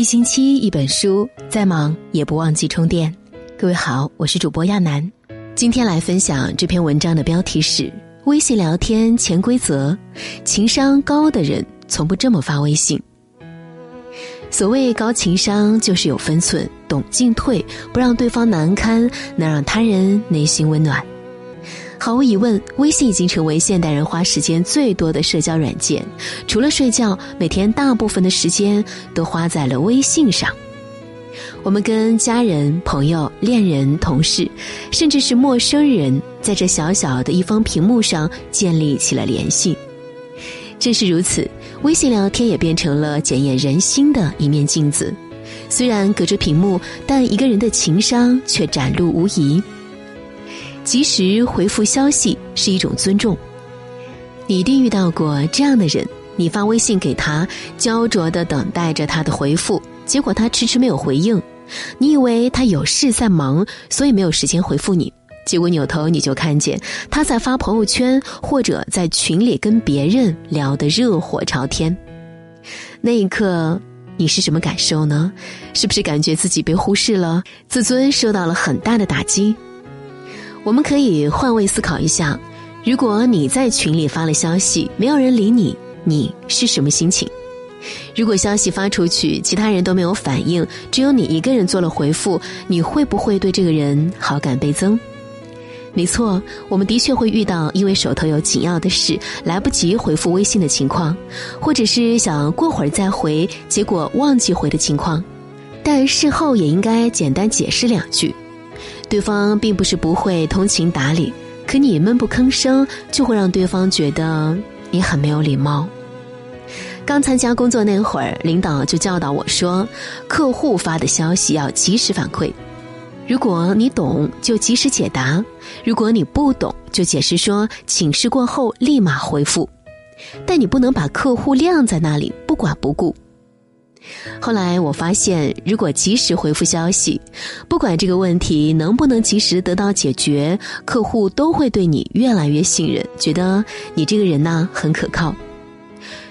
一星期一本书，再忙也不忘记充电。各位好，我是主播亚楠，今天来分享这篇文章的标题是《微信聊天潜规则》，情商高的人从不这么发微信。所谓高情商，就是有分寸，懂进退，不让对方难堪，能让他人内心温暖。毫无疑问，微信已经成为现代人花时间最多的社交软件。除了睡觉，每天大部分的时间都花在了微信上。我们跟家人、朋友、恋人、同事，甚至是陌生人，在这小小的一方屏幕上建立起了联系。正是如此，微信聊天也变成了检验人心的一面镜子。虽然隔着屏幕，但一个人的情商却展露无遗。及时回复消息是一种尊重。你一定遇到过这样的人：你发微信给他，焦灼的等待着他的回复，结果他迟迟没有回应。你以为他有事在忙，所以没有时间回复你。结果扭头你就看见他在发朋友圈，或者在群里跟别人聊得热火朝天。那一刻，你是什么感受呢？是不是感觉自己被忽视了，自尊受到了很大的打击？我们可以换位思考一下，如果你在群里发了消息，没有人理你，你是什么心情？如果消息发出去，其他人都没有反应，只有你一个人做了回复，你会不会对这个人好感倍增？没错，我们的确会遇到因为手头有紧要的事来不及回复微信的情况，或者是想过会儿再回，结果忘记回的情况。但事后也应该简单解释两句。对方并不是不会通情达理，可你闷不吭声，就会让对方觉得你很没有礼貌。刚参加工作那会儿，领导就教导我说，客户发的消息要及时反馈，如果你懂就及时解答，如果你不懂就解释说请示过后立马回复，但你不能把客户晾在那里不管不顾。后来我发现，如果及时回复消息，不管这个问题能不能及时得到解决，客户都会对你越来越信任，觉得你这个人呢很可靠。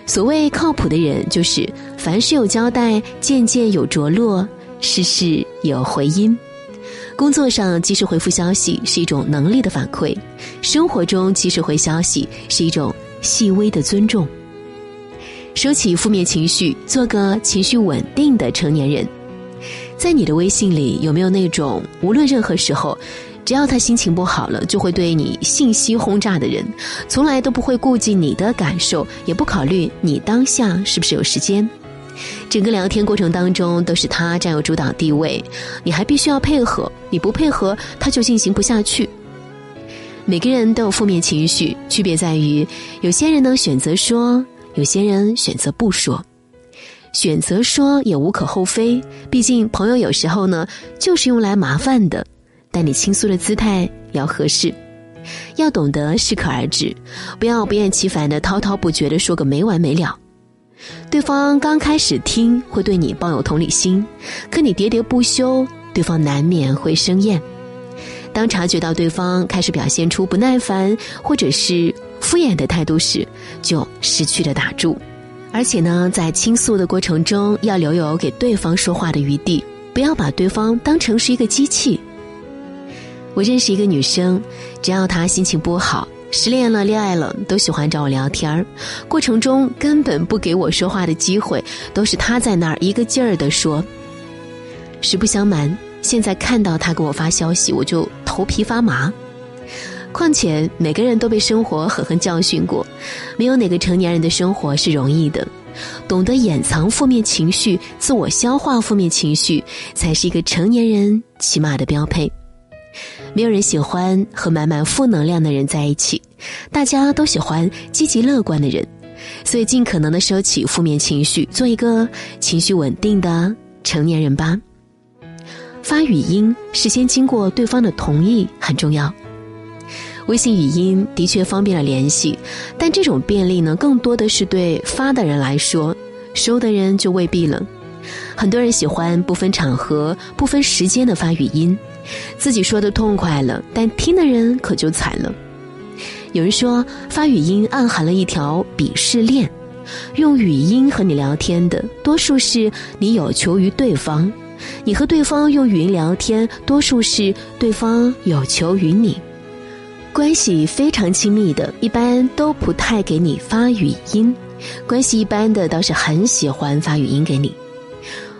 所谓靠谱的人，就是凡事有交代，件件有着落，事事有回音。工作上及时回复消息是一种能力的反馈，生活中及时回消息是一种细微的尊重。收起负面情绪，做个情绪稳定的成年人。在你的微信里，有没有那种无论任何时候，只要他心情不好了，就会对你信息轰炸的人，从来都不会顾及你的感受，也不考虑你当下是不是有时间？整个聊天过程当中都是他占有主导地位，你还必须要配合，你不配合他就进行不下去。每个人都有负面情绪，区别在于有些人能选择说。有些人选择不说，选择说也无可厚非。毕竟朋友有时候呢就是用来麻烦的，但你倾诉的姿态要合适，要懂得适可而止，不要不厌其烦的滔滔不绝的说个没完没了。对方刚开始听会对你抱有同理心，可你喋喋不休，对方难免会生厌。当察觉到对方开始表现出不耐烦，或者是。敷衍的态度时，就失去了打住。而且呢，在倾诉的过程中，要留有给对方说话的余地，不要把对方当成是一个机器。我认识一个女生，只要她心情不好，失恋了、恋爱了，都喜欢找我聊天儿。过程中根本不给我说话的机会，都是她在那儿一个劲儿的说。实不相瞒，现在看到她给我发消息，我就头皮发麻。况且每个人都被生活狠狠教训过，没有哪个成年人的生活是容易的。懂得掩藏负面情绪、自我消化负面情绪，才是一个成年人起码的标配。没有人喜欢和满满负能量的人在一起，大家都喜欢积极乐观的人。所以，尽可能的收起负面情绪，做一个情绪稳定的成年人吧。发语音事先经过对方的同意很重要。微信语音的确方便了联系，但这种便利呢，更多的是对发的人来说，收的人就未必了。很多人喜欢不分场合、不分时间的发语音，自己说的痛快了，但听的人可就惨了。有人说发语音暗含了一条鄙视链，用语音和你聊天的，多数是你有求于对方；你和对方用语音聊天，多数是对方有求于你。关系非常亲密的，一般都不太给你发语音；关系一般的，倒是很喜欢发语音给你。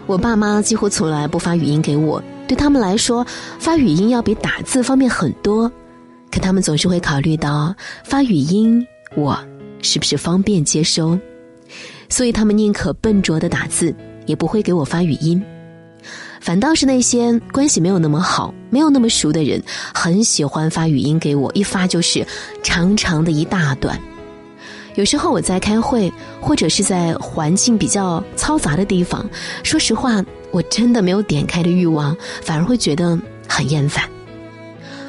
我爸妈几乎从来不发语音给我，对他们来说，发语音要比打字方便很多。可他们总是会考虑到发语音我是不是方便接收，所以他们宁可笨拙的打字，也不会给我发语音。反倒是那些关系没有那么好、没有那么熟的人，很喜欢发语音给我，一发就是长长的一大段。有时候我在开会，或者是在环境比较嘈杂的地方，说实话，我真的没有点开的欲望，反而会觉得很厌烦。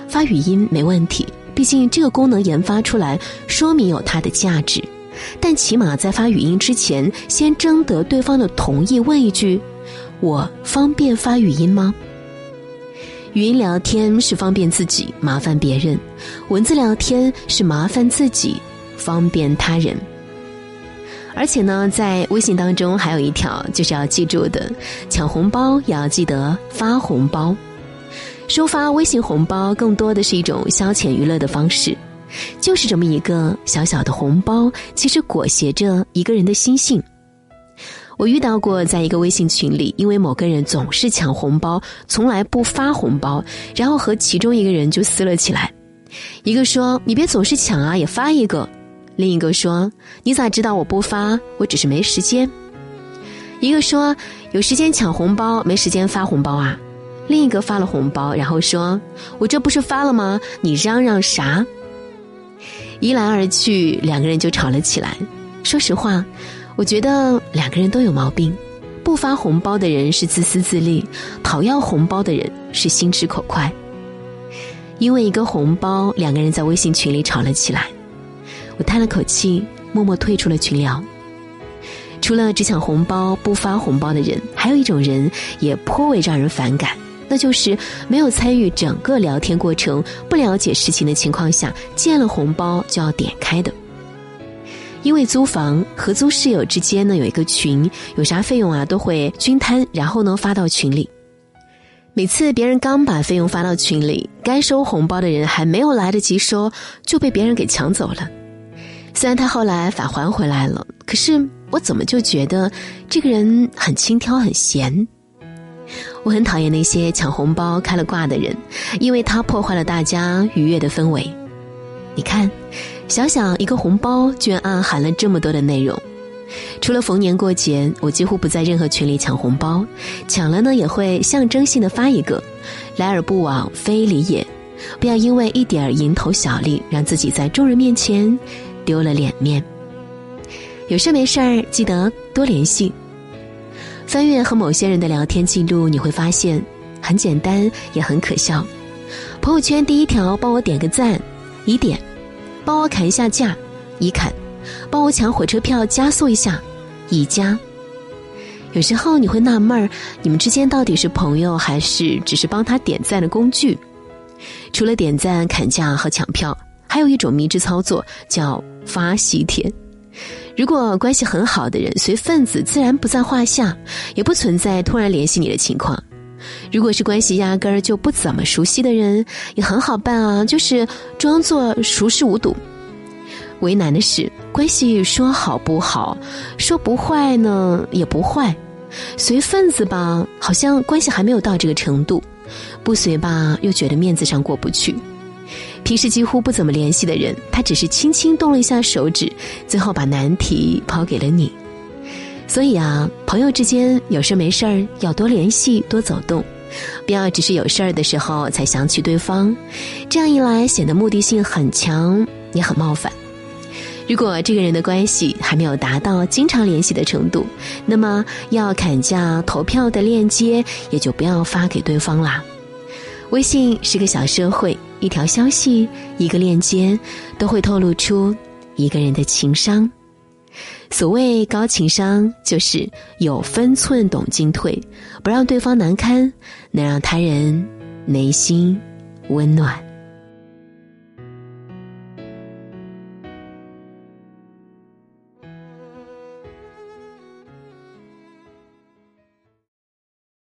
发语音没问题，毕竟这个功能研发出来，说明有它的价值。但起码在发语音之前，先征得对方的同意，问一句。我方便发语音吗？语音聊天是方便自己，麻烦别人；文字聊天是麻烦自己，方便他人。而且呢，在微信当中还有一条就是要记住的：抢红包也要记得发红包。收发微信红包更多的是一种消遣娱乐的方式，就是这么一个小小的红包，其实裹挟着一个人的心性。我遇到过，在一个微信群里，因为某个人总是抢红包，从来不发红包，然后和其中一个人就撕了起来。一个说：“你别总是抢啊，也发一个。”另一个说：“你咋知道我不发？我只是没时间。”一个说：“有时间抢红包，没时间发红包啊。”另一个发了红包，然后说：“我这不是发了吗？你嚷嚷啥？”一来二去，两个人就吵了起来。说实话。我觉得两个人都有毛病，不发红包的人是自私自利，讨要红包的人是心直口快。因为一个红包，两个人在微信群里吵了起来。我叹了口气，默默退出了群聊。除了只抢红包不发红包的人，还有一种人也颇为让人反感，那就是没有参与整个聊天过程、不了解事情的情况下，见了红包就要点开的。因为租房合租室友之间呢有一个群，有啥费用啊都会均摊，然后呢发到群里。每次别人刚把费用发到群里，该收红包的人还没有来得及收，就被别人给抢走了。虽然他后来返还回来了，可是我怎么就觉得这个人很轻佻、很闲？我很讨厌那些抢红包开了挂的人，因为他破坏了大家愉悦的氛围。你看。小小一个红包，居然暗含了这么多的内容。除了逢年过节，我几乎不在任何群里抢红包，抢了呢也会象征性的发一个，来而不往非礼也。不要因为一点蝇头小利，让自己在众人面前丢了脸面。有事没事儿记得多联系。翻阅和某些人的聊天记录，你会发现很简单也很可笑。朋友圈第一条，帮我点个赞，一点。帮我砍一下价，已砍；帮我抢火车票，加速一下，已加。有时候你会纳闷儿，你们之间到底是朋友，还是只是帮他点赞的工具？除了点赞、砍价和抢票，还有一种迷之操作叫发喜帖。如果关系很好的人，随份子自然不在话下，也不存在突然联系你的情况。如果是关系压根儿就不怎么熟悉的人，也很好办啊，就是装作熟视无睹。为难的是，关系说好不好，说不坏呢也不坏，随份子吧，好像关系还没有到这个程度；不随吧，又觉得面子上过不去。平时几乎不怎么联系的人，他只是轻轻动了一下手指，最后把难题抛给了你。所以啊，朋友之间有事没事儿要多联系、多走动，不要只是有事儿的时候才想起对方，这样一来显得目的性很强，也很冒犯。如果这个人的关系还没有达到经常联系的程度，那么要砍价投票的链接也就不要发给对方啦。微信是个小社会，一条消息、一个链接，都会透露出一个人的情商。所谓高情商，就是有分寸、懂进退，不让对方难堪，能让他人内心温暖。